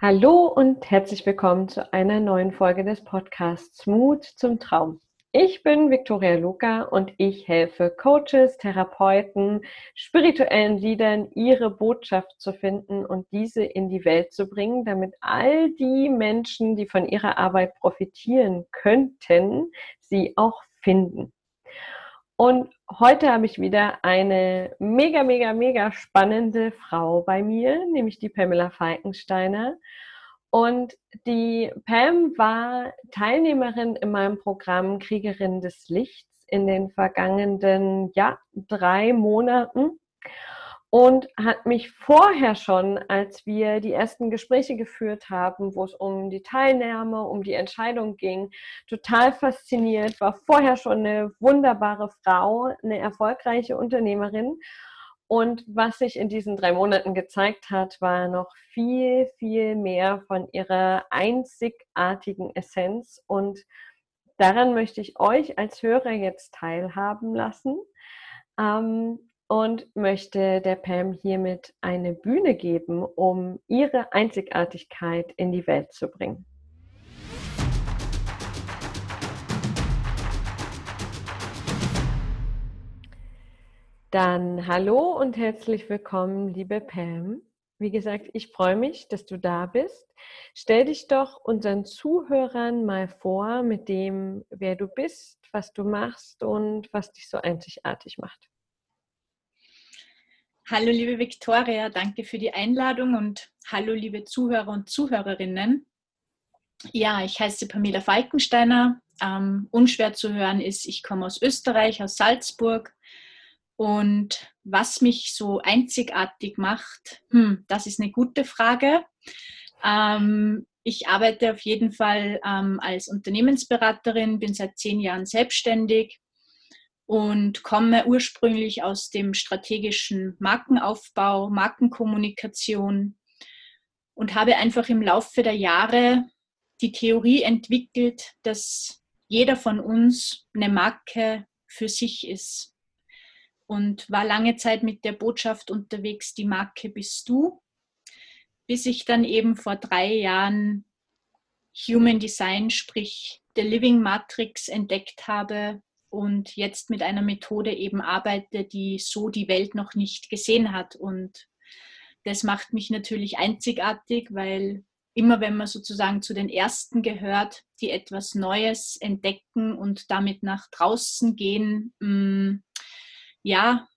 Hallo und herzlich willkommen zu einer neuen Folge des Podcasts Mut zum Traum. Ich bin Viktoria Luca und ich helfe Coaches, Therapeuten, spirituellen Leadern, ihre Botschaft zu finden und diese in die Welt zu bringen, damit all die Menschen, die von ihrer Arbeit profitieren könnten, sie auch finden. Und heute habe ich wieder eine mega, mega, mega spannende Frau bei mir, nämlich die Pamela Falkensteiner. Und die Pam war Teilnehmerin in meinem Programm Kriegerin des Lichts in den vergangenen ja, drei Monaten und hat mich vorher schon, als wir die ersten Gespräche geführt haben, wo es um die Teilnahme, um die Entscheidung ging, total fasziniert, war vorher schon eine wunderbare Frau, eine erfolgreiche Unternehmerin. Und was sich in diesen drei Monaten gezeigt hat, war noch viel, viel mehr von ihrer einzigartigen Essenz. Und daran möchte ich euch als Hörer jetzt teilhaben lassen. Ähm, und möchte der Pam hiermit eine Bühne geben, um ihre Einzigartigkeit in die Welt zu bringen. Dann hallo und herzlich willkommen, liebe Pam. Wie gesagt, ich freue mich, dass du da bist. Stell dich doch unseren Zuhörern mal vor mit dem, wer du bist, was du machst und was dich so einzigartig macht. Hallo liebe Viktoria, danke für die Einladung und hallo liebe Zuhörer und Zuhörerinnen. Ja, ich heiße Pamela Falkensteiner. Ähm, unschwer zu hören ist, ich komme aus Österreich, aus Salzburg. Und was mich so einzigartig macht, hm, das ist eine gute Frage. Ähm, ich arbeite auf jeden Fall ähm, als Unternehmensberaterin, bin seit zehn Jahren selbstständig und komme ursprünglich aus dem strategischen Markenaufbau, Markenkommunikation und habe einfach im Laufe der Jahre die Theorie entwickelt, dass jeder von uns eine Marke für sich ist und war lange Zeit mit der Botschaft unterwegs, die Marke bist du, bis ich dann eben vor drei Jahren Human Design, sprich der Living Matrix entdeckt habe und jetzt mit einer Methode eben arbeite, die so die Welt noch nicht gesehen hat. Und das macht mich natürlich einzigartig, weil immer wenn man sozusagen zu den Ersten gehört, die etwas Neues entdecken und damit nach draußen gehen, mm, ja,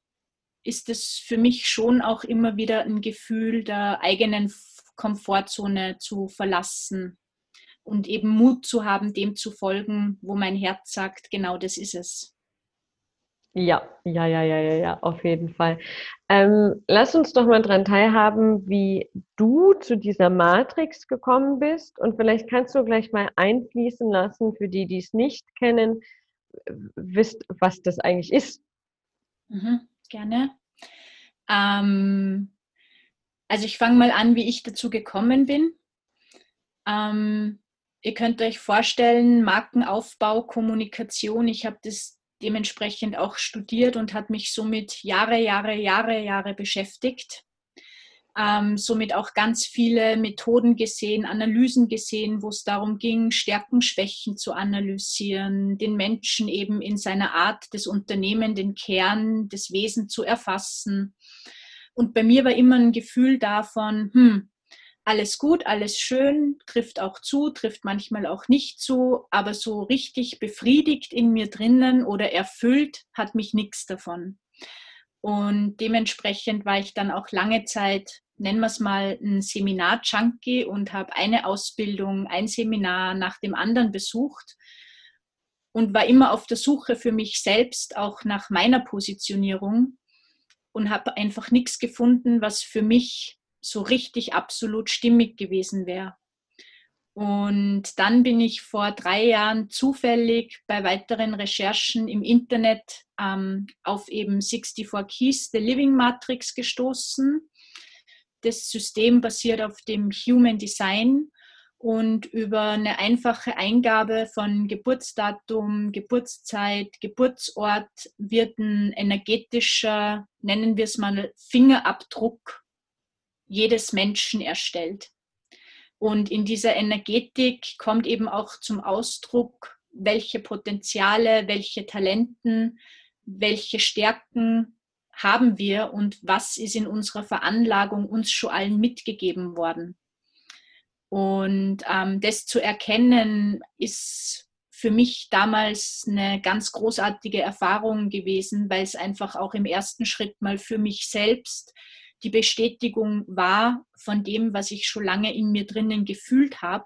ist es für mich schon auch immer wieder ein Gefühl der eigenen Komfortzone zu verlassen und eben Mut zu haben, dem zu folgen, wo mein Herz sagt, genau das ist es. Ja, ja, ja, ja, ja, ja, auf jeden Fall. Ähm, lass uns doch mal daran teilhaben, wie du zu dieser Matrix gekommen bist. Und vielleicht kannst du gleich mal einfließen lassen, für die, die es nicht kennen, wisst, was das eigentlich ist. Mhm, gerne. Ähm, also ich fange mal an, wie ich dazu gekommen bin. Ähm, ihr könnt euch vorstellen, Markenaufbau, Kommunikation, ich habe das dementsprechend auch studiert und hat mich somit Jahre, Jahre, Jahre, Jahre beschäftigt. Ähm, somit auch ganz viele Methoden gesehen, Analysen gesehen, wo es darum ging, Stärken, Schwächen zu analysieren, den Menschen eben in seiner Art des Unternehmens, den Kern des Wesens zu erfassen. Und bei mir war immer ein Gefühl davon, hm, alles gut, alles schön, trifft auch zu, trifft manchmal auch nicht zu, aber so richtig befriedigt in mir drinnen oder erfüllt hat mich nichts davon. Und dementsprechend war ich dann auch lange Zeit, nennen wir es mal, ein Seminar-Junkie und habe eine Ausbildung, ein Seminar nach dem anderen besucht und war immer auf der Suche für mich selbst, auch nach meiner Positionierung und habe einfach nichts gefunden, was für mich so richtig absolut stimmig gewesen wäre. Und dann bin ich vor drei Jahren zufällig bei weiteren Recherchen im Internet ähm, auf eben 64 Keys, The Living Matrix gestoßen. Das System basiert auf dem Human Design und über eine einfache Eingabe von Geburtsdatum, Geburtszeit, Geburtsort wird ein energetischer, nennen wir es mal, Fingerabdruck jedes Menschen erstellt. Und in dieser Energetik kommt eben auch zum Ausdruck, welche Potenziale, welche Talenten, welche Stärken haben wir und was ist in unserer Veranlagung uns schon allen mitgegeben worden. Und ähm, das zu erkennen, ist für mich damals eine ganz großartige Erfahrung gewesen, weil es einfach auch im ersten Schritt mal für mich selbst die Bestätigung war von dem, was ich schon lange in mir drinnen gefühlt habe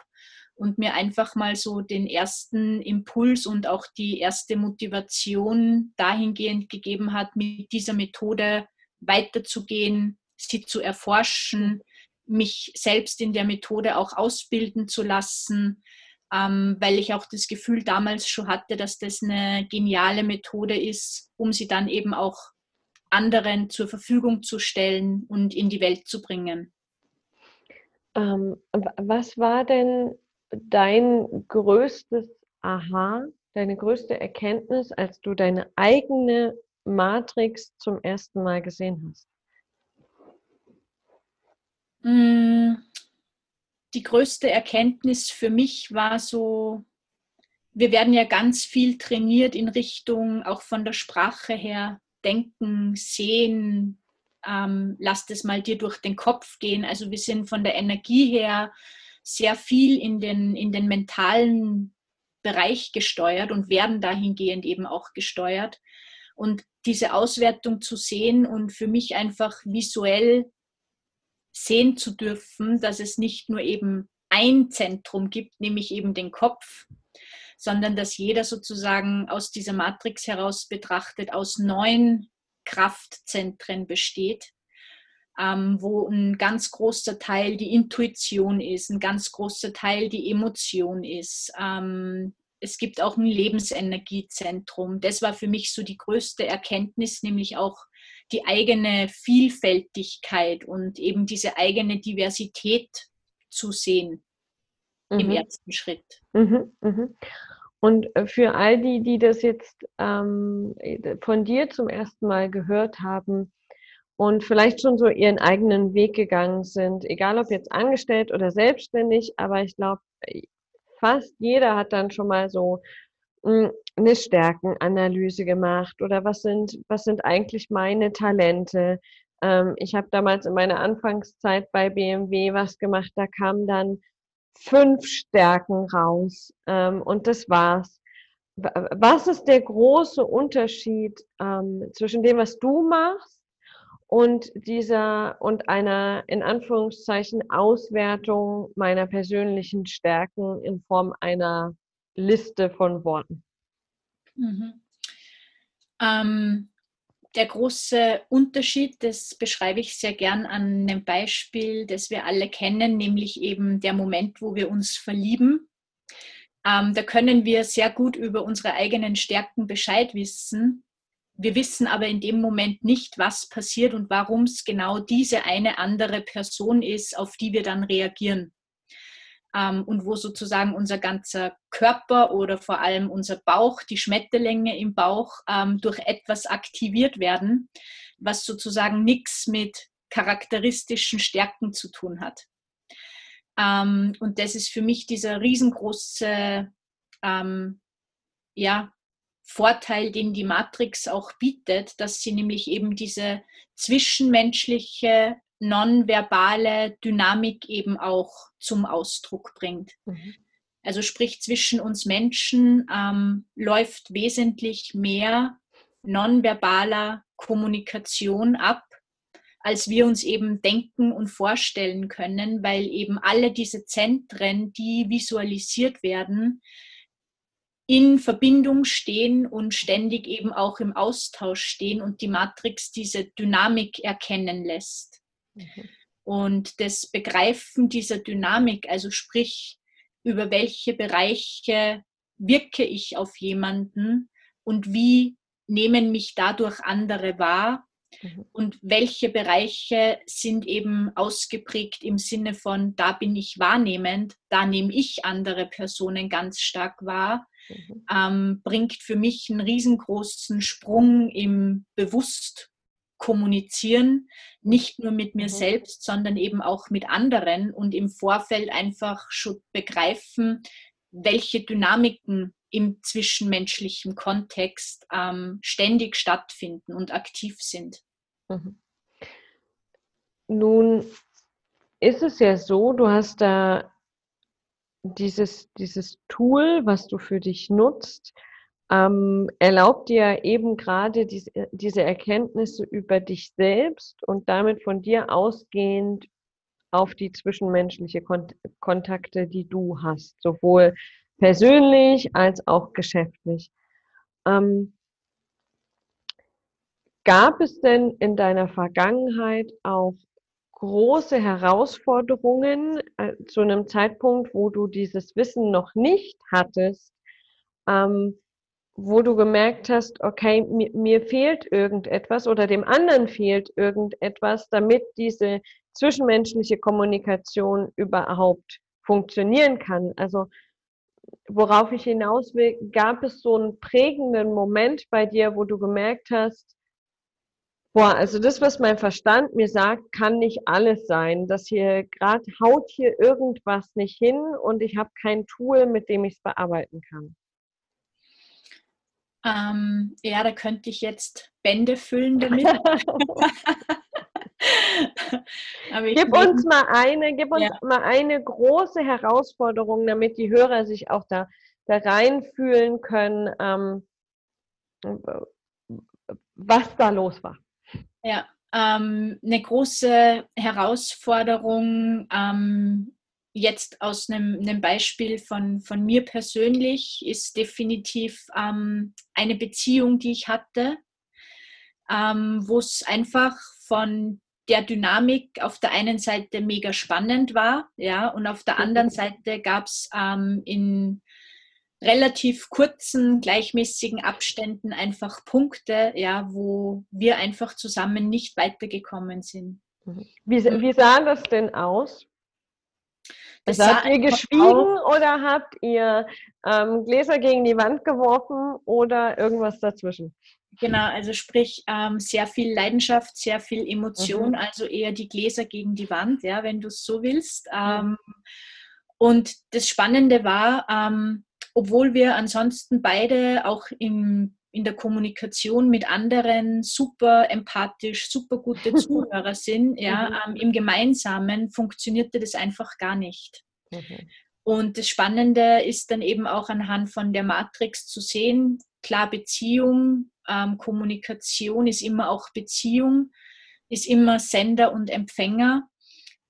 und mir einfach mal so den ersten Impuls und auch die erste Motivation dahingehend gegeben hat, mit dieser Methode weiterzugehen, sie zu erforschen, mich selbst in der Methode auch ausbilden zu lassen, ähm, weil ich auch das Gefühl damals schon hatte, dass das eine geniale Methode ist, um sie dann eben auch anderen zur Verfügung zu stellen und in die Welt zu bringen. Ähm, was war denn dein größtes Aha, deine größte Erkenntnis, als du deine eigene Matrix zum ersten Mal gesehen hast? Mm, die größte Erkenntnis für mich war so, wir werden ja ganz viel trainiert in Richtung auch von der Sprache her, denken, sehen, ähm, lass das mal dir durch den Kopf gehen. Also wir sind von der Energie her sehr viel in den, in den mentalen Bereich gesteuert und werden dahingehend eben auch gesteuert. Und diese Auswertung zu sehen und für mich einfach visuell sehen zu dürfen, dass es nicht nur eben ein Zentrum gibt, nämlich eben den Kopf, sondern dass jeder sozusagen aus dieser Matrix heraus betrachtet aus neun Kraftzentren besteht ähm, wo ein ganz großer Teil die Intuition ist, ein ganz großer Teil die Emotion ist. Ähm, es gibt auch ein Lebensenergiezentrum. Das war für mich so die größte Erkenntnis, nämlich auch die eigene Vielfältigkeit und eben diese eigene Diversität zu sehen mhm. im ersten Schritt. Mhm, mhm. Und äh, für all die, die das jetzt ähm, von dir zum ersten Mal gehört haben, und vielleicht schon so ihren eigenen Weg gegangen sind, egal ob jetzt angestellt oder selbstständig, aber ich glaube, fast jeder hat dann schon mal so hm, eine Stärkenanalyse gemacht oder was sind, was sind eigentlich meine Talente. Ähm, ich habe damals in meiner Anfangszeit bei BMW was gemacht, da kamen dann fünf Stärken raus ähm, und das war's. Was ist der große Unterschied ähm, zwischen dem, was du machst und dieser und einer in Anführungszeichen Auswertung meiner persönlichen Stärken in Form einer Liste von Worten. Mhm. Ähm, der große Unterschied, das beschreibe ich sehr gern an einem Beispiel, das wir alle kennen, nämlich eben der Moment, wo wir uns verlieben. Ähm, da können wir sehr gut über unsere eigenen Stärken Bescheid wissen, wir wissen aber in dem Moment nicht, was passiert und warum es genau diese eine andere Person ist, auf die wir dann reagieren. Ähm, und wo sozusagen unser ganzer Körper oder vor allem unser Bauch, die Schmetterlinge im Bauch ähm, durch etwas aktiviert werden, was sozusagen nichts mit charakteristischen Stärken zu tun hat. Ähm, und das ist für mich dieser riesengroße ähm, ja, Vorteil, den die Matrix auch bietet, dass sie nämlich eben diese zwischenmenschliche, nonverbale Dynamik eben auch zum Ausdruck bringt. Mhm. Also sprich, zwischen uns Menschen ähm, läuft wesentlich mehr nonverbaler Kommunikation ab, als wir uns eben denken und vorstellen können, weil eben alle diese Zentren, die visualisiert werden, in Verbindung stehen und ständig eben auch im Austausch stehen und die Matrix diese Dynamik erkennen lässt. Mhm. Und das Begreifen dieser Dynamik, also sprich, über welche Bereiche wirke ich auf jemanden und wie nehmen mich dadurch andere wahr mhm. und welche Bereiche sind eben ausgeprägt im Sinne von, da bin ich wahrnehmend, da nehme ich andere Personen ganz stark wahr mhm. ähm, bringt für mich einen riesengroßen Sprung im Bewusstsein kommunizieren, nicht nur mit mir mhm. selbst, sondern eben auch mit anderen und im Vorfeld einfach schon begreifen, welche Dynamiken im zwischenmenschlichen Kontext ähm, ständig stattfinden und aktiv sind. Mhm. Nun ist es ja so, du hast da dieses, dieses Tool, was du für dich nutzt, ähm, erlaubt dir eben gerade diese, diese Erkenntnisse über dich selbst und damit von dir ausgehend auf die zwischenmenschliche Kont Kontakte, die du hast, sowohl persönlich als auch geschäftlich. Ähm, gab es denn in deiner Vergangenheit auch große Herausforderungen äh, zu einem Zeitpunkt, wo du dieses Wissen noch nicht hattest, ähm, wo du gemerkt hast, okay, mir, mir, fehlt irgendetwas oder dem anderen fehlt irgendetwas, damit diese zwischenmenschliche Kommunikation überhaupt funktionieren kann. Also worauf ich hinaus will, gab es so einen prägenden Moment bei dir, wo du gemerkt hast, Boah, also das, was mein Verstand mir sagt, kann nicht alles sein. Das hier gerade haut hier irgendwas nicht hin und ich habe kein Tool, mit dem ich es bearbeiten kann. Ähm, ja, da könnte ich jetzt Bände füllen damit. gib uns mal eine, gib uns ja. mal eine große Herausforderung, damit die Hörer sich auch da, da reinfühlen können, ähm, was da los war. Ja, ähm, eine große Herausforderung ähm, jetzt aus einem, einem, Beispiel von, von mir persönlich ist definitiv ähm, eine Beziehung, die ich hatte, ähm, wo es einfach von der Dynamik auf der einen Seite mega spannend war, ja, und auf der anderen Seite gab es ähm, in relativ kurzen, gleichmäßigen Abständen einfach Punkte, ja, wo wir einfach zusammen nicht weitergekommen sind. Mhm. Wie, wie sah das denn aus? Also habt ihr geschwiegen oder habt ihr ähm, Gläser gegen die Wand geworfen oder irgendwas dazwischen? Genau, also sprich ähm, sehr viel Leidenschaft, sehr viel Emotion, mhm. also eher die Gläser gegen die Wand, ja, wenn du es so willst. Ähm, und das Spannende war, ähm, obwohl wir ansonsten beide auch im, in der Kommunikation mit anderen super empathisch, super gute Zuhörer sind, ja, mhm. ähm, im Gemeinsamen funktionierte das einfach gar nicht. Mhm. Und das Spannende ist dann eben auch anhand von der Matrix zu sehen, klar Beziehung, ähm, Kommunikation ist immer auch Beziehung, ist immer Sender und Empfänger.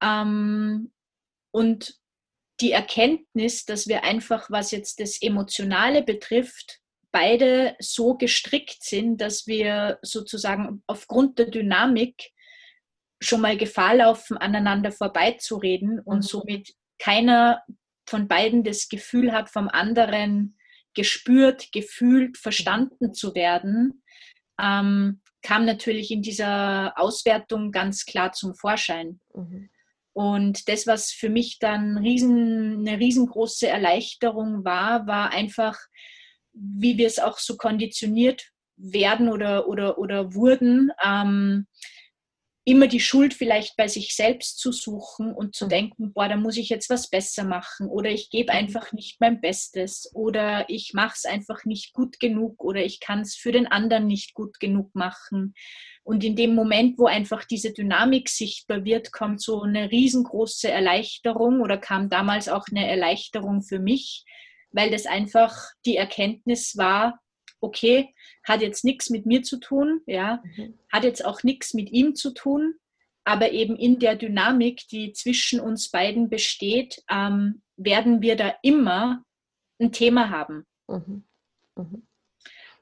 Ähm, und die Erkenntnis, dass wir einfach, was jetzt das Emotionale betrifft, beide so gestrickt sind, dass wir sozusagen aufgrund der Dynamik schon mal Gefahr laufen, aneinander vorbeizureden und mhm. somit keiner von beiden das Gefühl hat, vom anderen gespürt, gefühlt, verstanden zu werden, ähm, kam natürlich in dieser Auswertung ganz klar zum Vorschein. Mhm. Und das, was für mich dann riesen, eine riesengroße Erleichterung war, war einfach, wie wir es auch so konditioniert werden oder, oder, oder wurden, ähm, immer die Schuld vielleicht bei sich selbst zu suchen und zu mhm. denken, boah, da muss ich jetzt was besser machen oder ich gebe mhm. einfach nicht mein Bestes oder ich mache es einfach nicht gut genug oder ich kann es für den anderen nicht gut genug machen. Und in dem Moment, wo einfach diese Dynamik sichtbar wird, kommt so eine riesengroße Erleichterung oder kam damals auch eine Erleichterung für mich, weil das einfach die Erkenntnis war, okay, hat jetzt nichts mit mir zu tun, ja, mhm. hat jetzt auch nichts mit ihm zu tun, aber eben in der Dynamik, die zwischen uns beiden besteht, ähm, werden wir da immer ein Thema haben. Mhm. Mhm.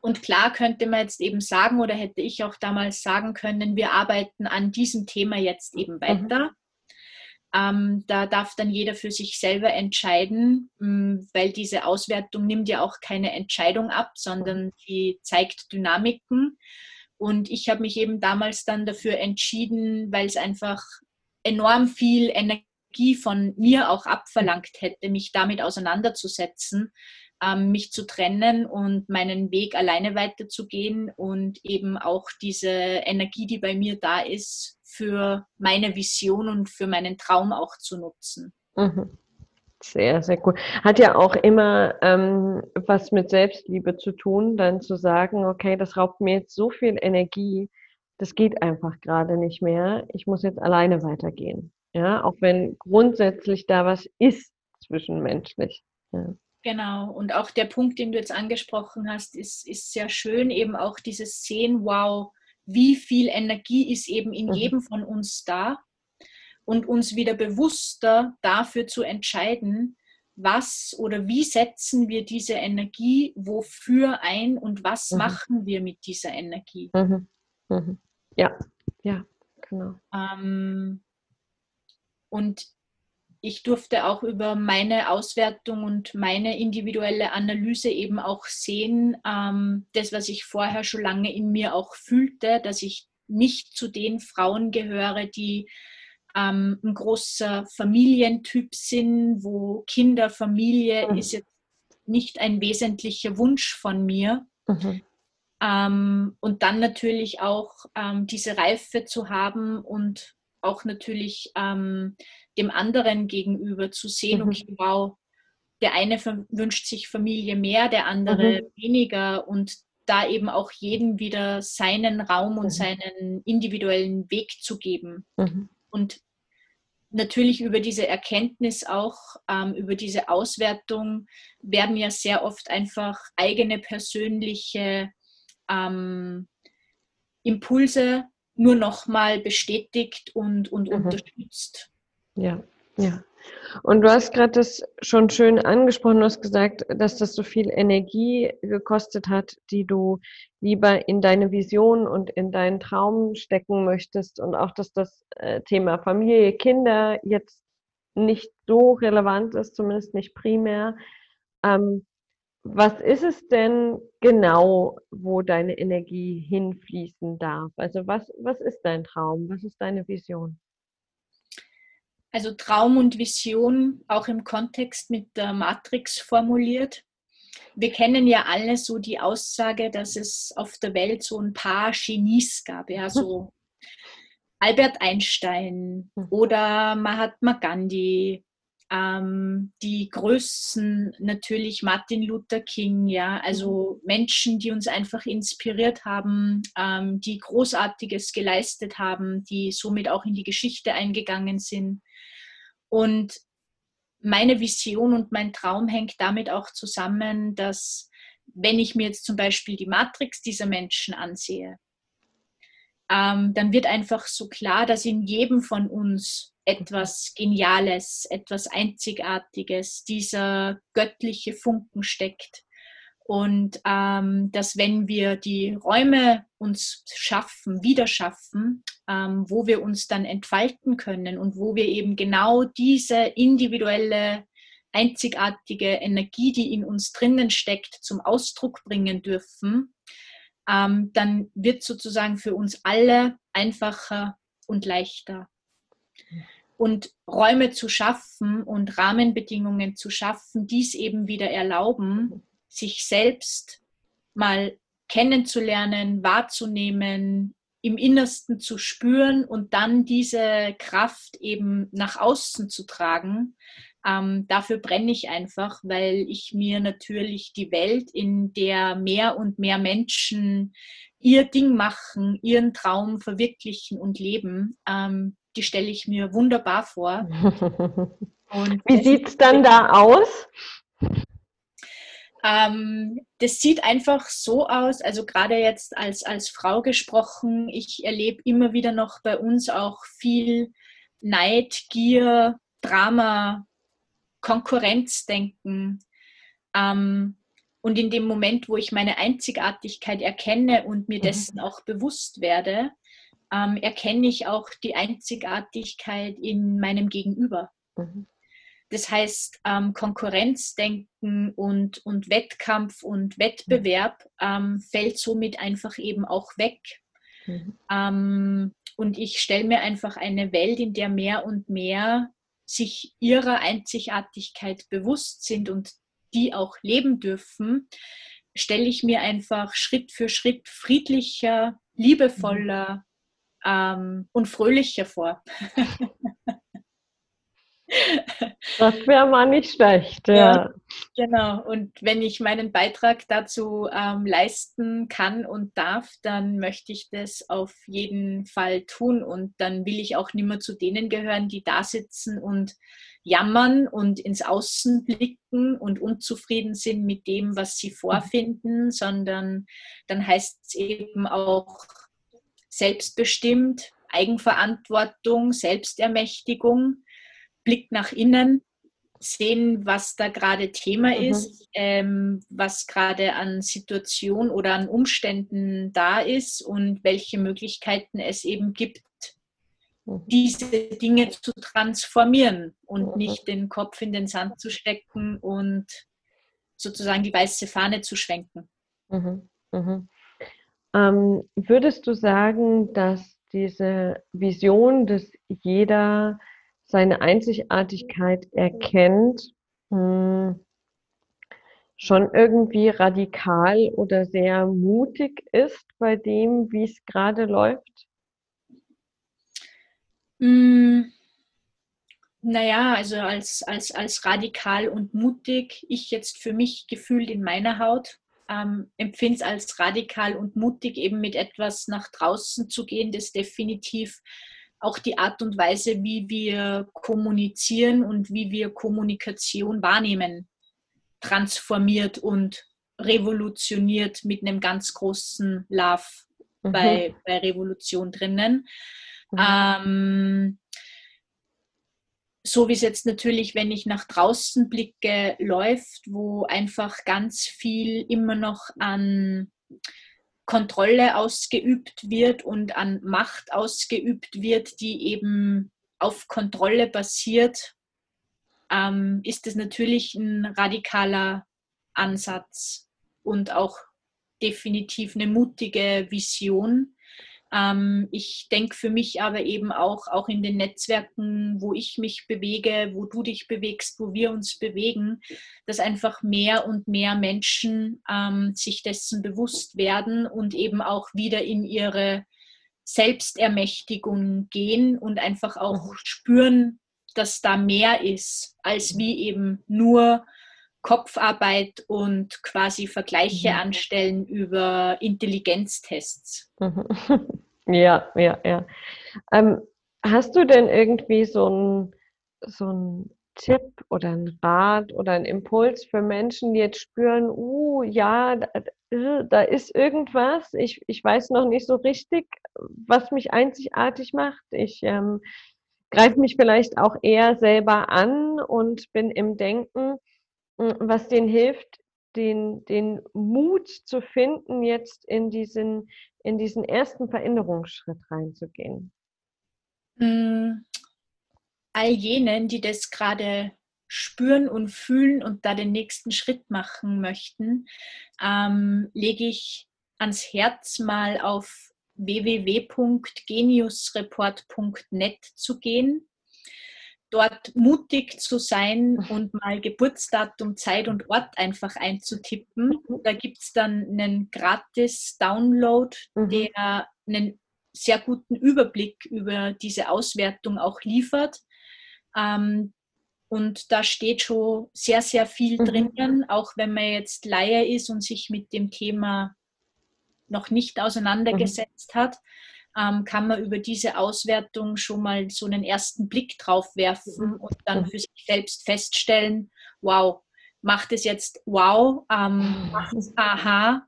Und klar könnte man jetzt eben sagen, oder hätte ich auch damals sagen können, wir arbeiten an diesem Thema jetzt eben mhm. weiter. Ähm, da darf dann jeder für sich selber entscheiden, mm, weil diese Auswertung nimmt ja auch keine Entscheidung ab, sondern sie zeigt Dynamiken. Und ich habe mich eben damals dann dafür entschieden, weil es einfach enorm viel Energie von mir auch abverlangt hätte, mich damit auseinanderzusetzen, ähm, mich zu trennen und meinen Weg alleine weiterzugehen und eben auch diese Energie, die bei mir da ist, für meine Vision und für meinen Traum auch zu nutzen. Mhm. Sehr, sehr cool. Hat ja auch immer ähm, was mit Selbstliebe zu tun, dann zu sagen, okay, das raubt mir jetzt so viel Energie, das geht einfach gerade nicht mehr. Ich muss jetzt alleine weitergehen. Ja, auch wenn grundsätzlich da was ist zwischenmenschlich. Ja. Genau, und auch der Punkt, den du jetzt angesprochen hast, ist, ist sehr schön, eben auch dieses Sehen, wow, wie viel Energie ist eben in mhm. jedem von uns da und uns wieder bewusster dafür zu entscheiden, was oder wie setzen wir diese Energie wofür ein und was mhm. machen wir mit dieser Energie. Mhm. Mhm. Ja, ja, genau. Ähm, und ich durfte auch über meine Auswertung und meine individuelle Analyse eben auch sehen, ähm, das, was ich vorher schon lange in mir auch fühlte, dass ich nicht zu den Frauen gehöre, die ähm, ein großer Familientyp sind, wo Kinder, Familie mhm. ist jetzt nicht ein wesentlicher Wunsch von mir. Mhm. Ähm, und dann natürlich auch ähm, diese Reife zu haben und auch natürlich ähm, dem anderen gegenüber zu sehen, mhm. okay, wow, der eine wünscht sich Familie mehr, der andere mhm. weniger und da eben auch jedem wieder seinen Raum und mhm. seinen individuellen Weg zu geben. Mhm. Und natürlich über diese Erkenntnis auch, ähm, über diese Auswertung werden ja sehr oft einfach eigene persönliche ähm, Impulse nur nochmal bestätigt und, und mhm. unterstützt. Ja, ja. Und du hast gerade das schon schön angesprochen, du hast gesagt, dass das so viel Energie gekostet hat, die du lieber in deine Vision und in deinen Traum stecken möchtest und auch, dass das äh, Thema Familie, Kinder jetzt nicht so relevant ist, zumindest nicht primär. Ähm, was ist es denn genau, wo deine Energie hinfließen darf? Also was, was ist dein Traum? Was ist deine Vision? Also Traum und Vision auch im Kontext mit der Matrix formuliert. Wir kennen ja alle so die Aussage, dass es auf der Welt so ein paar Genies gab, ja, so Albert Einstein hm. oder Mahatma Gandhi, ähm, die Größen natürlich Martin Luther King, ja, also mhm. Menschen, die uns einfach inspiriert haben, ähm, die Großartiges geleistet haben, die somit auch in die Geschichte eingegangen sind. Und meine Vision und mein Traum hängt damit auch zusammen, dass wenn ich mir jetzt zum Beispiel die Matrix dieser Menschen ansehe, ähm, dann wird einfach so klar, dass in jedem von uns etwas Geniales, etwas Einzigartiges, dieser göttliche Funken steckt. Und ähm, dass wenn wir die Räume uns schaffen, wieder schaffen, ähm, wo wir uns dann entfalten können und wo wir eben genau diese individuelle, einzigartige Energie, die in uns drinnen steckt, zum Ausdruck bringen dürfen, ähm, dann wird sozusagen für uns alle einfacher und leichter. Und Räume zu schaffen und Rahmenbedingungen zu schaffen, dies eben wieder erlauben, sich selbst mal kennenzulernen, wahrzunehmen, im Innersten zu spüren und dann diese Kraft eben nach außen zu tragen. Ähm, dafür brenne ich einfach, weil ich mir natürlich die Welt, in der mehr und mehr Menschen ihr Ding machen, ihren Traum verwirklichen und leben, ähm, die stelle ich mir wunderbar vor. Wie sieht es dann da aus? Ähm, das sieht einfach so aus, also gerade jetzt als, als Frau gesprochen, ich erlebe immer wieder noch bei uns auch viel Neid, Gier, Drama, Konkurrenzdenken. Ähm, und in dem Moment, wo ich meine Einzigartigkeit erkenne und mir mhm. dessen auch bewusst werde, ähm, erkenne ich auch die Einzigartigkeit in meinem Gegenüber. Mhm. Das heißt, ähm, Konkurrenzdenken und, und Wettkampf und Wettbewerb ähm, fällt somit einfach eben auch weg. Mhm. Ähm, und ich stelle mir einfach eine Welt, in der mehr und mehr sich ihrer Einzigartigkeit bewusst sind und die auch leben dürfen, stelle ich mir einfach Schritt für Schritt friedlicher, liebevoller ähm, und fröhlicher vor. Das wäre mal nicht schlecht, ja. ja. Genau, und wenn ich meinen Beitrag dazu ähm, leisten kann und darf, dann möchte ich das auf jeden Fall tun und dann will ich auch nicht mehr zu denen gehören, die da sitzen und jammern und ins Außen blicken und unzufrieden sind mit dem, was sie vorfinden, sondern dann heißt es eben auch selbstbestimmt, Eigenverantwortung, Selbstermächtigung Blick nach innen, sehen, was da gerade Thema mhm. ist, ähm, was gerade an Situation oder an Umständen da ist und welche Möglichkeiten es eben gibt, mhm. diese Dinge zu transformieren und mhm. nicht den Kopf in den Sand zu stecken und sozusagen die weiße Fahne zu schwenken. Mhm. Mhm. Ähm, würdest du sagen, dass diese Vision, dass jeder seine Einzigartigkeit erkennt, hm, schon irgendwie radikal oder sehr mutig ist bei dem, wie es gerade läuft? Mm, naja, also als, als, als radikal und mutig, ich jetzt für mich gefühlt in meiner Haut, ähm, empfinde es als radikal und mutig, eben mit etwas nach draußen zu gehen, das definitiv auch die Art und Weise, wie wir kommunizieren und wie wir Kommunikation wahrnehmen, transformiert und revolutioniert mit einem ganz großen Love mhm. bei, bei Revolution drinnen. Mhm. Ähm, so wie es jetzt natürlich, wenn ich nach draußen blicke, läuft, wo einfach ganz viel immer noch an Kontrolle ausgeübt wird und an Macht ausgeübt wird, die eben auf Kontrolle basiert, ähm, ist es natürlich ein radikaler Ansatz und auch definitiv eine mutige Vision, ähm, ich denke für mich aber eben auch, auch in den Netzwerken, wo ich mich bewege, wo du dich bewegst, wo wir uns bewegen, dass einfach mehr und mehr Menschen ähm, sich dessen bewusst werden und eben auch wieder in ihre Selbstermächtigung gehen und einfach auch mhm. spüren, dass da mehr ist, als wie eben nur Kopfarbeit und quasi Vergleiche mhm. anstellen über Intelligenztests. Mhm. Ja, ja, ja. Ähm, hast du denn irgendwie so ein, so ein Tipp oder ein Rat oder ein Impuls für Menschen, die jetzt spüren, uh, ja, da, äh, da ist irgendwas, ich, ich weiß noch nicht so richtig, was mich einzigartig macht. Ich ähm, greife mich vielleicht auch eher selber an und bin im Denken, was denen hilft, den, den Mut zu finden, jetzt in diesen, in diesen ersten Veränderungsschritt reinzugehen? Hm, all jenen, die das gerade spüren und fühlen und da den nächsten Schritt machen möchten, ähm, lege ich ans Herz mal auf www.geniusreport.net zu gehen dort mutig zu sein und mal Geburtsdatum, Zeit und Ort einfach einzutippen. Mhm. Da gibt es dann einen gratis Download, mhm. der einen sehr guten Überblick über diese Auswertung auch liefert. Ähm, und da steht schon sehr, sehr viel mhm. drinnen, auch wenn man jetzt Laie ist und sich mit dem Thema noch nicht auseinandergesetzt mhm. hat ähm, kann man über diese Auswertung schon mal so einen ersten Blick drauf werfen mhm. und dann mhm. für sich selbst feststellen, wow, macht es jetzt wow, ähm, macht es aha,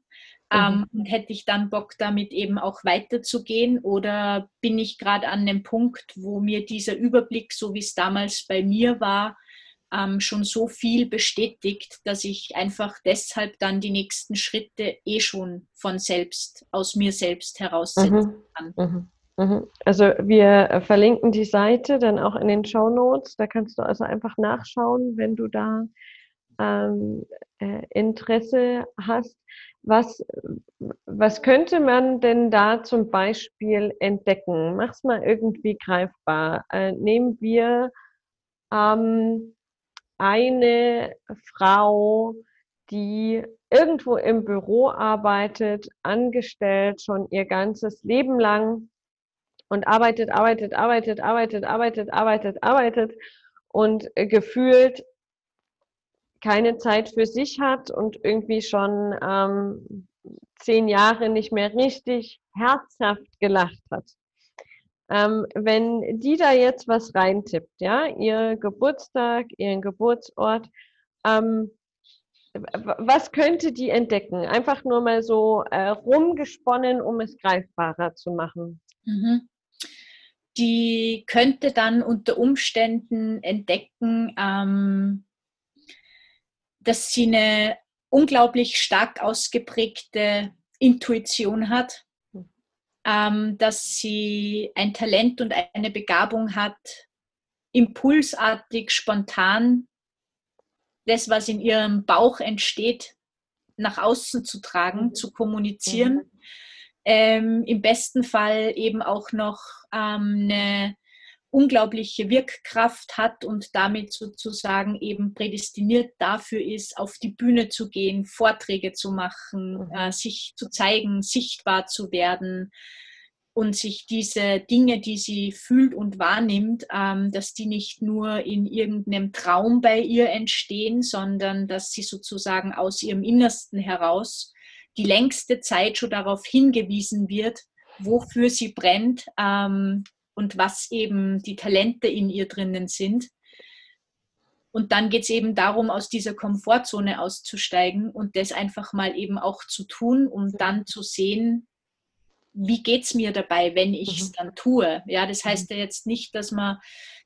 ähm, und hätte ich dann Bock damit eben auch weiterzugehen oder bin ich gerade an einem Punkt, wo mir dieser Überblick, so wie es damals bei mir war, ähm, schon so viel bestätigt, dass ich einfach deshalb dann die nächsten Schritte eh schon von selbst, aus mir selbst heraussetzen mhm. kann. Mhm. Mhm. Also wir verlinken die Seite dann auch in den Show Notes. Da kannst du also einfach nachschauen, wenn du da ähm, äh, Interesse hast. Was, was könnte man denn da zum Beispiel entdecken? Mach's mal irgendwie greifbar. Äh, nehmen wir ähm, eine Frau, die irgendwo im Büro arbeitet, angestellt schon ihr ganzes Leben lang und arbeitet, arbeitet, arbeitet, arbeitet, arbeitet, arbeitet, arbeitet und gefühlt keine Zeit für sich hat und irgendwie schon ähm, zehn Jahre nicht mehr richtig herzhaft gelacht hat. Ähm, wenn die da jetzt was reintippt, ja, ihr Geburtstag, ihren Geburtsort, ähm, was könnte die entdecken? Einfach nur mal so äh, rumgesponnen, um es greifbarer zu machen. Mhm. Die könnte dann unter Umständen entdecken, ähm, dass sie eine unglaublich stark ausgeprägte Intuition hat, dass sie ein Talent und eine Begabung hat, impulsartig, spontan das, was in ihrem Bauch entsteht, nach außen zu tragen, mhm. zu kommunizieren. Mhm. Ähm, Im besten Fall eben auch noch ähm, eine unglaubliche Wirkkraft hat und damit sozusagen eben prädestiniert dafür ist, auf die Bühne zu gehen, Vorträge zu machen, mhm. äh, sich zu zeigen, sichtbar zu werden und sich diese Dinge, die sie fühlt und wahrnimmt, ähm, dass die nicht nur in irgendeinem Traum bei ihr entstehen, sondern dass sie sozusagen aus ihrem Innersten heraus die längste Zeit schon darauf hingewiesen wird, wofür sie brennt, ähm, und was eben die Talente in ihr drinnen sind. Und dann geht es eben darum, aus dieser Komfortzone auszusteigen und das einfach mal eben auch zu tun, um dann zu sehen, wie geht es mir dabei, wenn ich es mhm. dann tue. Ja, das mhm. heißt ja jetzt nicht, dass man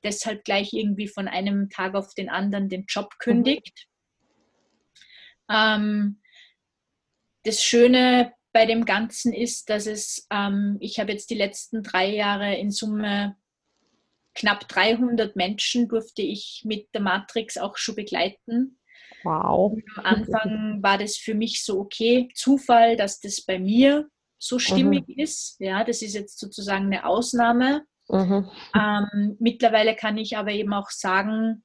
deshalb gleich irgendwie von einem Tag auf den anderen den Job kündigt. Mhm. Ähm, das Schöne bei dem Ganzen ist, dass es, ähm, ich habe jetzt die letzten drei Jahre in Summe knapp 300 Menschen durfte ich mit der Matrix auch schon begleiten. Wow. Am Anfang war das für mich so, okay, Zufall, dass das bei mir so stimmig mhm. ist. Ja, das ist jetzt sozusagen eine Ausnahme. Mhm. Ähm, mittlerweile kann ich aber eben auch sagen,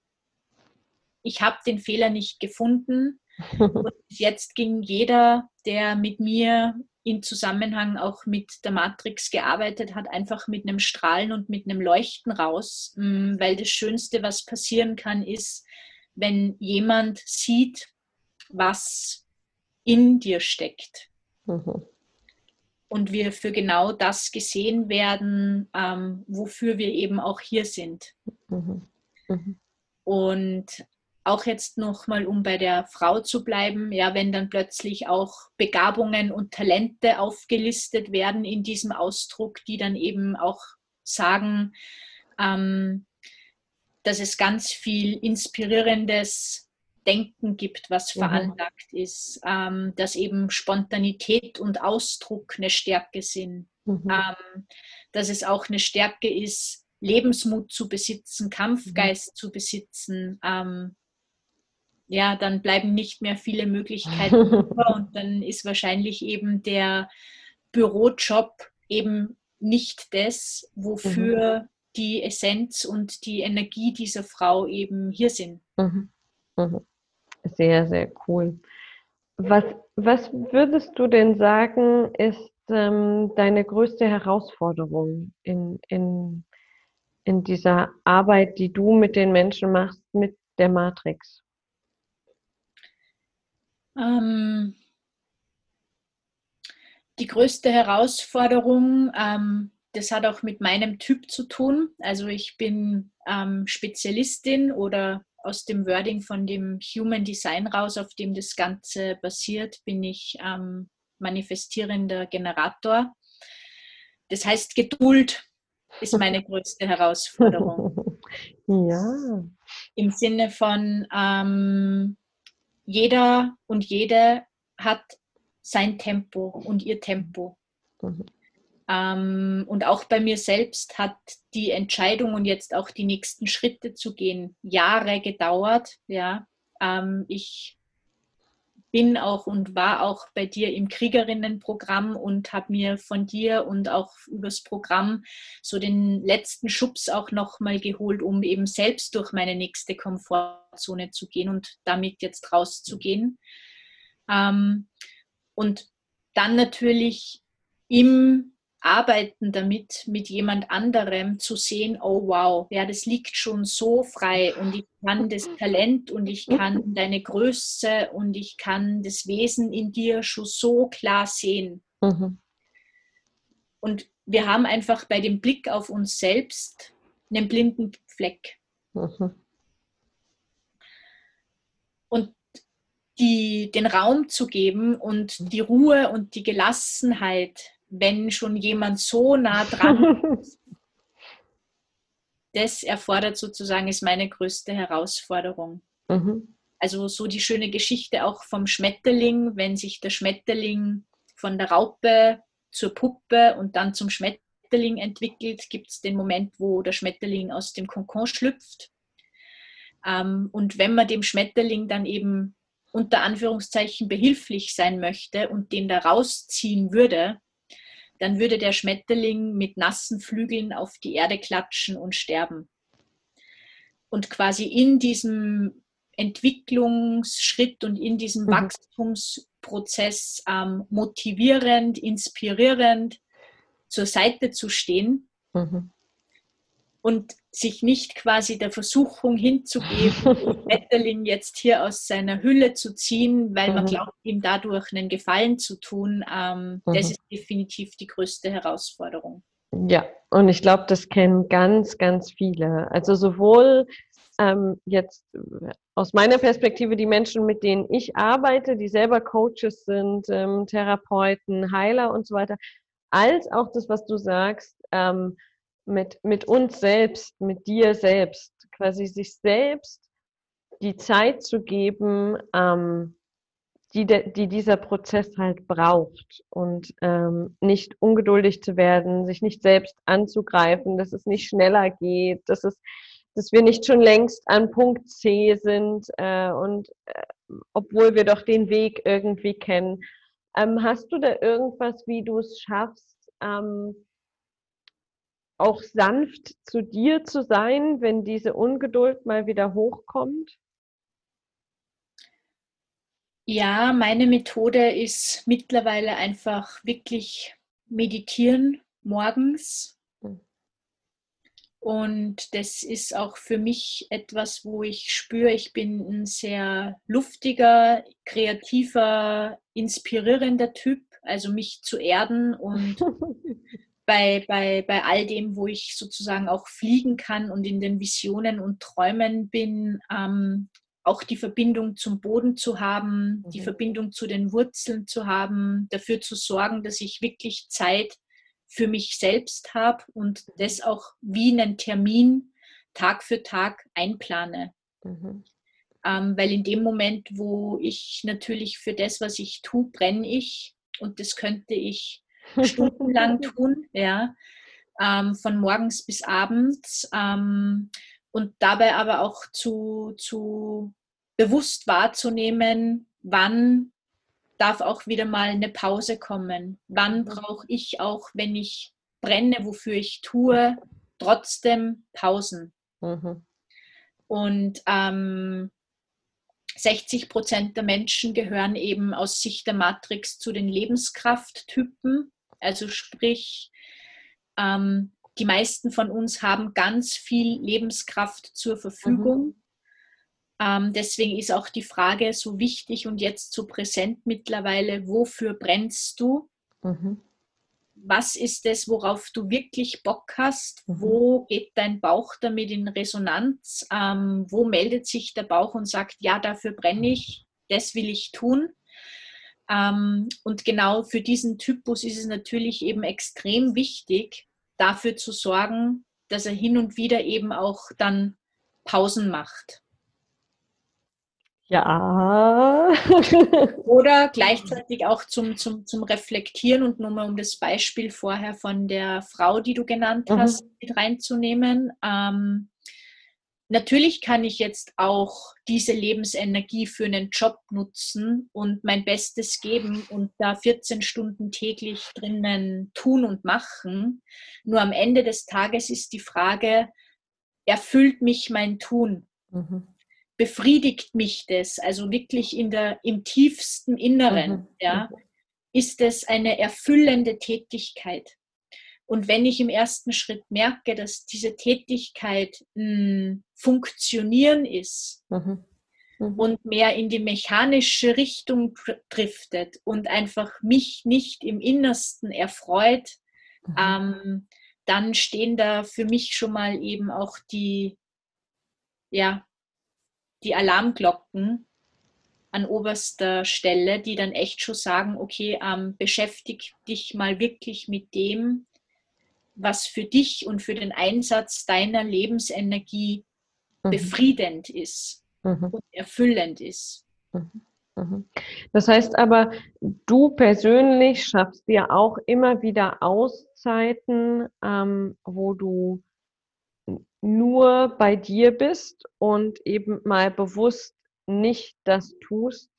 ich habe den Fehler nicht gefunden. Und jetzt ging jeder, der mit mir in Zusammenhang auch mit der Matrix gearbeitet hat, einfach mit einem Strahlen und mit einem Leuchten raus, mm, weil das Schönste, was passieren kann, ist, wenn jemand sieht, was in dir steckt. Mhm. Und wir für genau das gesehen werden, ähm, wofür wir eben auch hier sind. Mhm. Mhm. Und auch jetzt nochmal, um bei der Frau zu bleiben, ja, wenn dann plötzlich auch Begabungen und Talente aufgelistet werden in diesem Ausdruck, die dann eben auch sagen, ähm, dass es ganz viel inspirierendes Denken gibt, was mhm. veranlagt ist, ähm, dass eben Spontanität und Ausdruck eine Stärke sind, mhm. ähm, dass es auch eine Stärke ist, Lebensmut zu besitzen, Kampfgeist mhm. zu besitzen, ähm, ja, dann bleiben nicht mehr viele Möglichkeiten über und dann ist wahrscheinlich eben der Bürojob eben nicht das, wofür mhm. die Essenz und die Energie dieser Frau eben hier sind. Mhm. Mhm. Sehr, sehr cool. Was, was würdest du denn sagen, ist ähm, deine größte Herausforderung in, in, in dieser Arbeit, die du mit den Menschen machst, mit der Matrix? Ähm, die größte Herausforderung, ähm, das hat auch mit meinem Typ zu tun. Also ich bin ähm, Spezialistin oder aus dem Wording von dem Human Design raus, auf dem das Ganze basiert, bin ich ähm, manifestierender Generator. Das heißt, Geduld ist meine größte Herausforderung. Ja. Im Sinne von, ähm, jeder und jede hat sein Tempo und ihr Tempo. Mhm. Ähm, und auch bei mir selbst hat die Entscheidung und jetzt auch die nächsten Schritte zu gehen Jahre gedauert. Ja, ähm, ich bin auch und war auch bei dir im Kriegerinnenprogramm und habe mir von dir und auch übers Programm so den letzten Schubs auch nochmal geholt, um eben selbst durch meine nächste Komfortzone zu gehen und damit jetzt rauszugehen. Ähm, und dann natürlich im Arbeiten damit mit jemand anderem zu sehen, oh wow, ja, das liegt schon so frei und ich kann das Talent und ich kann deine Größe und ich kann das Wesen in dir schon so klar sehen. Mhm. Und wir haben einfach bei dem Blick auf uns selbst einen blinden Fleck. Mhm. Und die, den Raum zu geben und die Ruhe und die Gelassenheit wenn schon jemand so nah dran ist. das erfordert sozusagen, ist meine größte Herausforderung. Mhm. Also so die schöne Geschichte auch vom Schmetterling, wenn sich der Schmetterling von der Raupe zur Puppe und dann zum Schmetterling entwickelt, gibt es den Moment, wo der Schmetterling aus dem Kokon schlüpft. Ähm, und wenn man dem Schmetterling dann eben unter Anführungszeichen behilflich sein möchte und den da rausziehen würde, dann würde der Schmetterling mit nassen Flügeln auf die Erde klatschen und sterben. Und quasi in diesem Entwicklungsschritt und in diesem mhm. Wachstumsprozess ähm, motivierend, inspirierend zur Seite zu stehen mhm. und sich nicht quasi der Versuchung hinzugeben, den Wetterling jetzt hier aus seiner Hülle zu ziehen, weil mhm. man glaubt, ihm dadurch einen Gefallen zu tun. Ähm, mhm. Das ist definitiv die größte Herausforderung. Ja, und ich glaube, das kennen ganz, ganz viele. Also sowohl ähm, jetzt aus meiner Perspektive die Menschen, mit denen ich arbeite, die selber Coaches sind, ähm, Therapeuten, Heiler und so weiter, als auch das, was du sagst, ähm, mit, mit uns selbst, mit dir selbst, quasi sich selbst die Zeit zu geben, ähm, die, de, die dieser Prozess halt braucht und ähm, nicht ungeduldig zu werden, sich nicht selbst anzugreifen, dass es nicht schneller geht, dass es dass wir nicht schon längst an Punkt C sind äh, und äh, obwohl wir doch den Weg irgendwie kennen. Ähm, hast du da irgendwas, wie du es schaffst, ähm, auch sanft zu dir zu sein, wenn diese Ungeduld mal wieder hochkommt? Ja, meine Methode ist mittlerweile einfach wirklich meditieren morgens. Hm. Und das ist auch für mich etwas, wo ich spüre, ich bin ein sehr luftiger, kreativer, inspirierender Typ. Also mich zu erden und bei, bei, bei all dem, wo ich sozusagen auch fliegen kann und in den Visionen und Träumen bin, ähm, auch die Verbindung zum Boden zu haben, mhm. die Verbindung zu den Wurzeln zu haben, dafür zu sorgen, dass ich wirklich Zeit für mich selbst habe und das auch wie einen Termin Tag für Tag einplane. Mhm. Ähm, weil in dem Moment, wo ich natürlich für das, was ich tue, brenne ich und das könnte ich stundenlang tun, ja, ähm, von morgens bis abends. Ähm, und dabei aber auch zu, zu bewusst wahrzunehmen, wann darf auch wieder mal eine Pause kommen. Wann brauche ich auch, wenn ich brenne, wofür ich tue, trotzdem Pausen. Mhm. Und ähm, 60 Prozent der Menschen gehören eben aus Sicht der Matrix zu den Lebenskrafttypen. Also sprich, ähm, die meisten von uns haben ganz viel Lebenskraft zur Verfügung. Mhm. Ähm, deswegen ist auch die Frage so wichtig und jetzt so präsent mittlerweile, wofür brennst du? Mhm. Was ist es, worauf du wirklich Bock hast? Mhm. Wo geht dein Bauch damit in Resonanz? Ähm, wo meldet sich der Bauch und sagt, ja, dafür brenne ich, das will ich tun? Ähm, und genau für diesen Typus ist es natürlich eben extrem wichtig, dafür zu sorgen, dass er hin und wieder eben auch dann Pausen macht. Ja. Oder gleichzeitig auch zum, zum, zum Reflektieren und nur mal um das Beispiel vorher von der Frau, die du genannt mhm. hast, mit reinzunehmen. Ähm, natürlich kann ich jetzt auch diese Lebensenergie für einen Job nutzen und mein Bestes geben und da 14 Stunden täglich drinnen tun und machen. Nur am Ende des Tages ist die Frage, erfüllt mich mein Tun? Mhm. Befriedigt mich das? Also wirklich in der, im tiefsten Inneren, mhm. ja? Mhm. Ist es eine erfüllende Tätigkeit? Und wenn ich im ersten Schritt merke, dass diese Tätigkeit mh, hm, funktionieren ist mhm. Mhm. und mehr in die mechanische Richtung driftet und einfach mich nicht im Innersten erfreut, mhm. ähm, dann stehen da für mich schon mal eben auch die, ja, die Alarmglocken an oberster Stelle, die dann echt schon sagen, okay, ähm, beschäftige dich mal wirklich mit dem, was für dich und für den Einsatz deiner Lebensenergie mhm. befriedend ist mhm. und erfüllend ist. Mhm. mhm. Das heißt aber, du persönlich schaffst dir auch immer wieder Auszeiten, ähm, wo du nur bei dir bist und eben mal bewusst nicht das tust,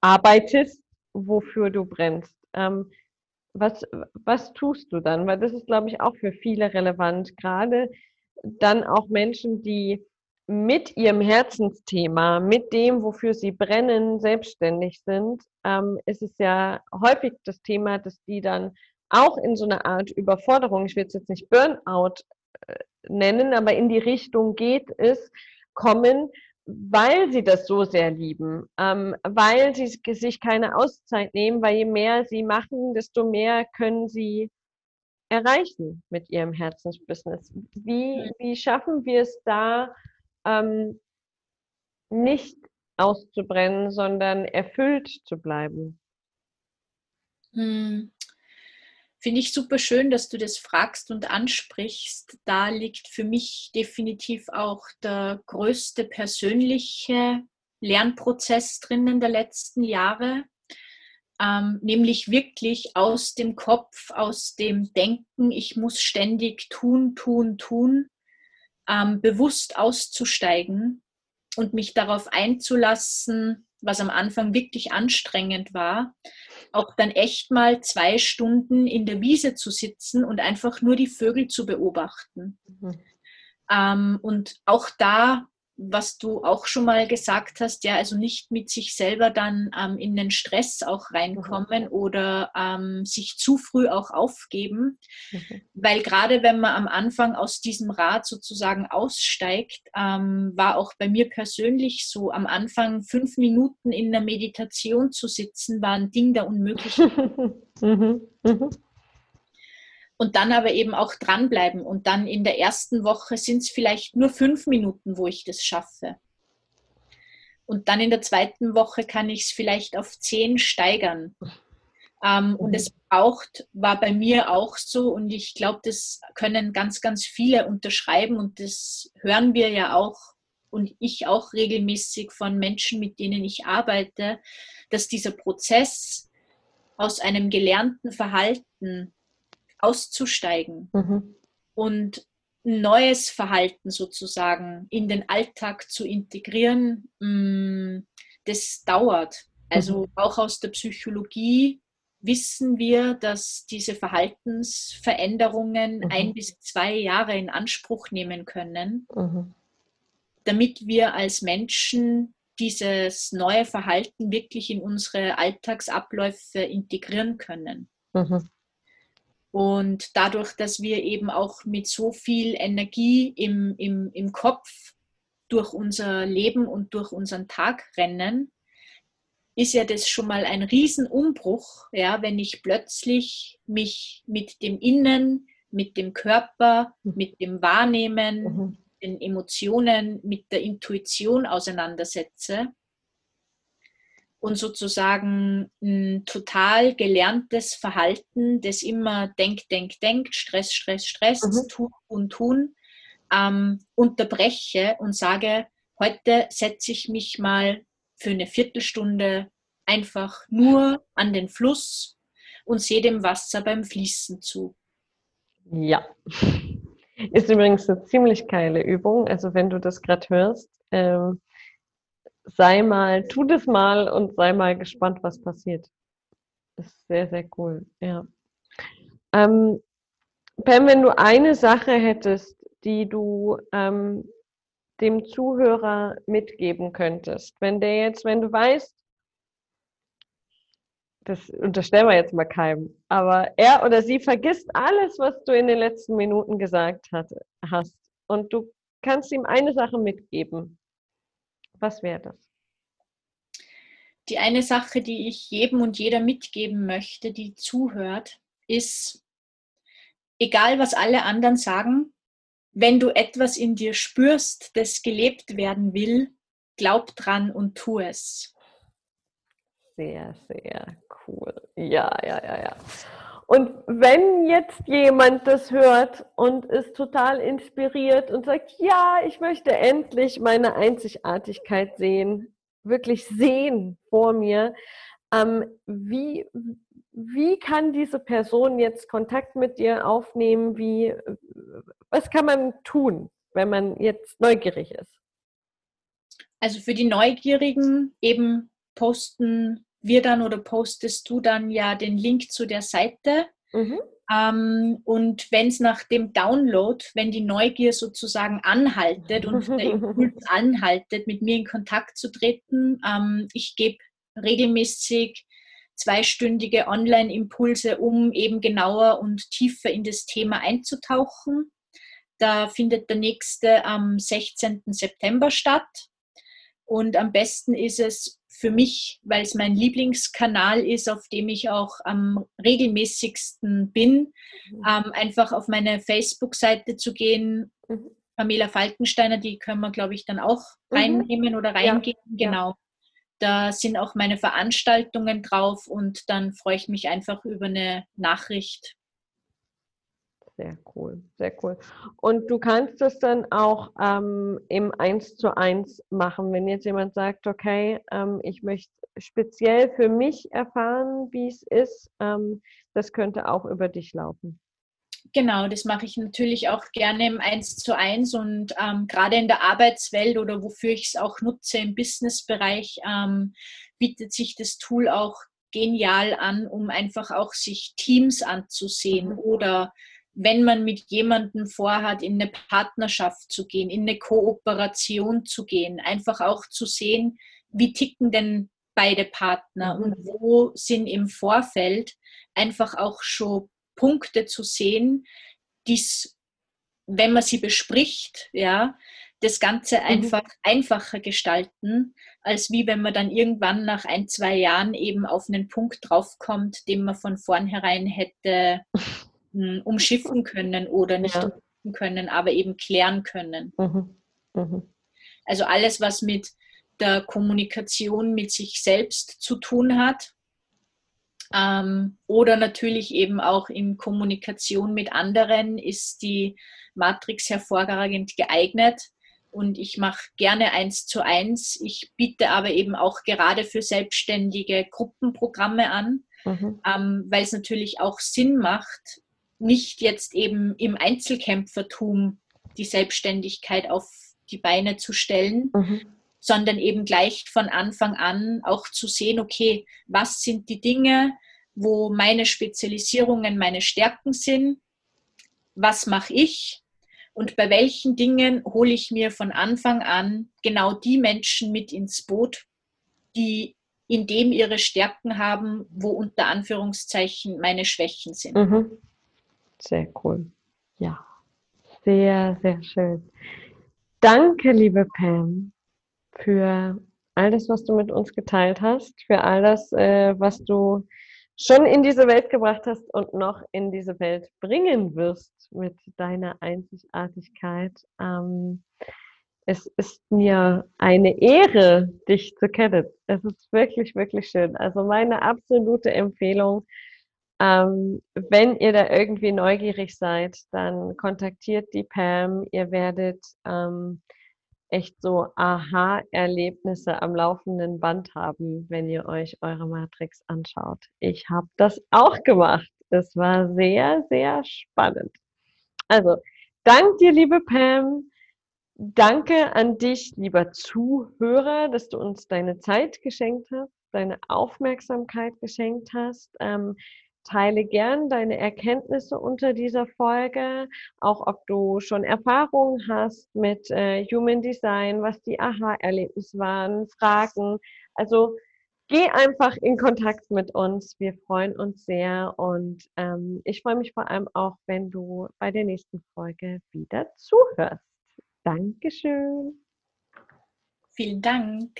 arbeitest, wofür du brennst. Ähm, was, was tust du dann? Weil das ist, glaube ich, auch für viele relevant. Gerade dann auch Menschen, die mit ihrem Herzensthema, mit dem, wofür sie brennen, selbstständig sind, ähm, ist es ja häufig das Thema, dass die dann auch in so eine Art Überforderung, ich will es jetzt nicht Burnout äh, nennen, aber in die Richtung geht es, kommen, weil sie das so sehr lieben, ähm, weil sie sich keine Auszeit nehmen, weil je mehr sie machen, desto mehr können sie erreichen mit ihrem Herzensbusiness. Wie, wie schaffen wir es da, ähm, nicht auszubrennen, sondern erfüllt zu bleiben? Hm. Finde ich super schön, dass du das fragst und ansprichst. Da liegt für mich definitiv auch der größte persönliche Lernprozess drinnen der letzten Jahre, ähm, nämlich wirklich aus dem Kopf, aus dem Denken, ich muss ständig tun, tun, tun, ähm, bewusst auszusteigen und mich darauf einzulassen, was am Anfang wirklich anstrengend war, auch dann echt mal zwei Stunden in der Wiese zu sitzen und einfach nur die Vögel zu beobachten. Mhm. Ähm, und auch da was du auch schon mal gesagt hast, ja, also nicht mit sich selber dann ähm, in den Stress auch reinkommen mhm. oder ähm, sich zu früh auch aufgeben, mhm. weil gerade wenn man am Anfang aus diesem Rad sozusagen aussteigt, ähm, war auch bei mir persönlich so, am Anfang fünf Minuten in der Meditation zu sitzen, war ein Ding der Unmöglichkeit. mhm. Mhm und dann aber eben auch dranbleiben. Und dann in der ersten Woche sind es vielleicht nur fünf Minuten, wo ich das schaffe. Und dann in der zweiten Woche kann ich es vielleicht auf zehn steigern. Ähm, und es braucht, war bei mir auch so, und ich glaube, das können ganz, ganz viele unterschreiben und das hören wir ja auch und ich auch regelmäßig von Menschen, mit denen ich arbeite, dass dieser Prozess aus einem gelernten Verhalten auszusteigen mhm. und ein neues Verhalten sozusagen in den Alltag zu integrieren, mm, das dauert. Also mhm. auch aus der Psychologie wissen wir, dass diese Verhaltensveränderungen mhm. ein bis zwei Jahre in Anspruch nehmen können, mhm. damit wir als Menschen dieses neue Verhalten wirklich in unsere Alltagsabläufe integrieren können. Mhm. Und dadurch, dass wir eben auch mit so viel Energie im, im, im Kopf durch unser Leben und durch unseren Tag rennen, ist ja das schon mal ein Riesenumbruch, ja, wenn ich plötzlich mich mit dem Innen, mit dem Körper, mhm. mit dem Wahrnehmen, mhm. den Emotionen, mit der Intuition auseinandersetze und sozusagen ein total gelerntes Verhalten, das immer denk, denk, denkt, Stress, Stress, Stress, mhm. tun, tun, tun, ähm, unterbreche und sage, heute setze ich mich mal für eine Viertelstunde einfach nur an den Fluss und sehe dem Wasser beim Fließen zu. Ja. Ist übrigens eine ziemlich geile Übung. Also wenn du das gerade hörst, ähm, sei mal, tu das mal und sei mal gespannt, was passiert. Ist sehr, sehr cool, ja. Ähm, Pam, wenn du eine Sache hättest, die du ähm, dem Zuhörer mitgeben könntest, wenn der jetzt, wenn du weißt, das unterstellen wir jetzt mal keinem, aber er oder sie vergisst alles, was du in den letzten Minuten gesagt hat, hast und du kannst ihm eine Sache mitgeben. Was wäre das? Die eine Sache, die ich jedem und jeder mitgeben möchte, die zuhört, ist, egal was alle anderen sagen, wenn du etwas in dir spürst, das gelebt werden will, glaub dran und tu es. Sehr, sehr cool. Ja, ja, ja, ja. Und wenn jetzt jemand das hört und ist total inspiriert und sagt, ja, ich möchte endlich meine Einzigartigkeit sehen, wirklich sehen vor mir, ähm, wie, wie kann diese Person jetzt Kontakt mit dir aufnehmen? Wie, was kann man tun, wenn man jetzt neugierig ist? Also für die Neugierigen eben posten wir dann oder postest du dann ja den Link zu der Seite. Mhm. Ähm, und wenn es nach dem Download, wenn die Neugier sozusagen anhaltet und der Impuls anhaltet, mit mir in Kontakt zu treten, ähm, ich gebe regelmäßig zweistündige Online-Impulse, um eben genauer und tiefer in das Thema einzutauchen. Da findet der nächste am 16. September statt. Und am besten ist es für mich, weil es mein Lieblingskanal ist, auf dem ich auch am regelmäßigsten bin, mhm. ähm, einfach auf meine Facebook-Seite zu gehen. Mhm. Pamela Falkensteiner, die können wir, glaube ich, dann auch mhm. reinnehmen oder reingehen. Ja. Genau. Da sind auch meine Veranstaltungen drauf und dann freue ich mich einfach über eine Nachricht. Sehr cool, sehr cool. Und du kannst es dann auch ähm, im 1 zu 1 machen, wenn jetzt jemand sagt, okay, ähm, ich möchte speziell für mich erfahren, wie es ist, ähm, das könnte auch über dich laufen. Genau, das mache ich natürlich auch gerne im 1 zu 1 und ähm, gerade in der Arbeitswelt oder wofür ich es auch nutze im Businessbereich, ähm, bietet sich das Tool auch genial an, um einfach auch sich Teams anzusehen mhm. oder wenn man mit jemandem vorhat, in eine Partnerschaft zu gehen, in eine Kooperation zu gehen, einfach auch zu sehen, wie ticken denn beide Partner mhm. und wo sind im Vorfeld einfach auch schon Punkte zu sehen, die wenn man sie bespricht, ja, das Ganze mhm. einfach mhm. einfacher gestalten, als wie wenn man dann irgendwann nach ein, zwei Jahren eben auf einen Punkt draufkommt, den man von vornherein hätte hm, umschiffen können oder nicht ja. umschiffen können, aber eben klären können. Mhm. Mhm. Also alles, was mit der Kommunikation mit sich selbst zu tun hat, ähm, oder natürlich eben auch in Kommunikation mit anderen ist die Matrix hervorragend geeignet. Und ich mache gerne eins zu eins. Ich biete aber eben auch gerade für Selbstständige Gruppenprogramme an, mhm. ähm, weil es natürlich auch Sinn macht, nicht jetzt eben im Einzelkämpfertum die Selbstständigkeit auf die Beine zu stellen, mhm. sondern eben gleich von Anfang an auch zu sehen, okay, was sind die Dinge, wo meine Spezialisierungen meine Stärken sind, was mache ich und bei welchen Dingen hole ich mir von Anfang an genau die Menschen mit ins Boot, die in dem ihre Stärken haben, wo unter Anführungszeichen meine Schwächen sind. Mhm. Sehr cool. Ja, sehr, sehr schön. Danke, liebe Pam, für all das, was du mit uns geteilt hast, für all das, äh, was du schon in diese Welt gebracht hast und noch in diese Welt bringen wirst mit deiner Einzigartigkeit. Ähm, es ist mir eine Ehre, dich zu kennen. Es ist wirklich, wirklich schön. Also meine absolute Empfehlung, ähm, wenn ihr da irgendwie neugierig seid, dann kontaktiert die Pam. Ihr werdet ähm, echt so Aha-Erlebnisse am laufenden Band haben, wenn ihr euch eure Matrix anschaut. Ich habe das auch gemacht. Es war sehr, sehr spannend. Also, Dank dir, liebe Pam. Danke an dich, lieber Zuhörer, dass du uns deine Zeit geschenkt hast, deine Aufmerksamkeit geschenkt hast. Ähm, teile gern deine Erkenntnisse unter dieser Folge, auch ob du schon Erfahrungen hast mit äh, Human Design, was die Aha-Erlebnisse waren, Fragen. Also geh einfach in Kontakt mit uns. Wir freuen uns sehr und ähm, ich freue mich vor allem auch, wenn du bei der nächsten Folge wieder zuhörst. Dankeschön. Vielen Dank.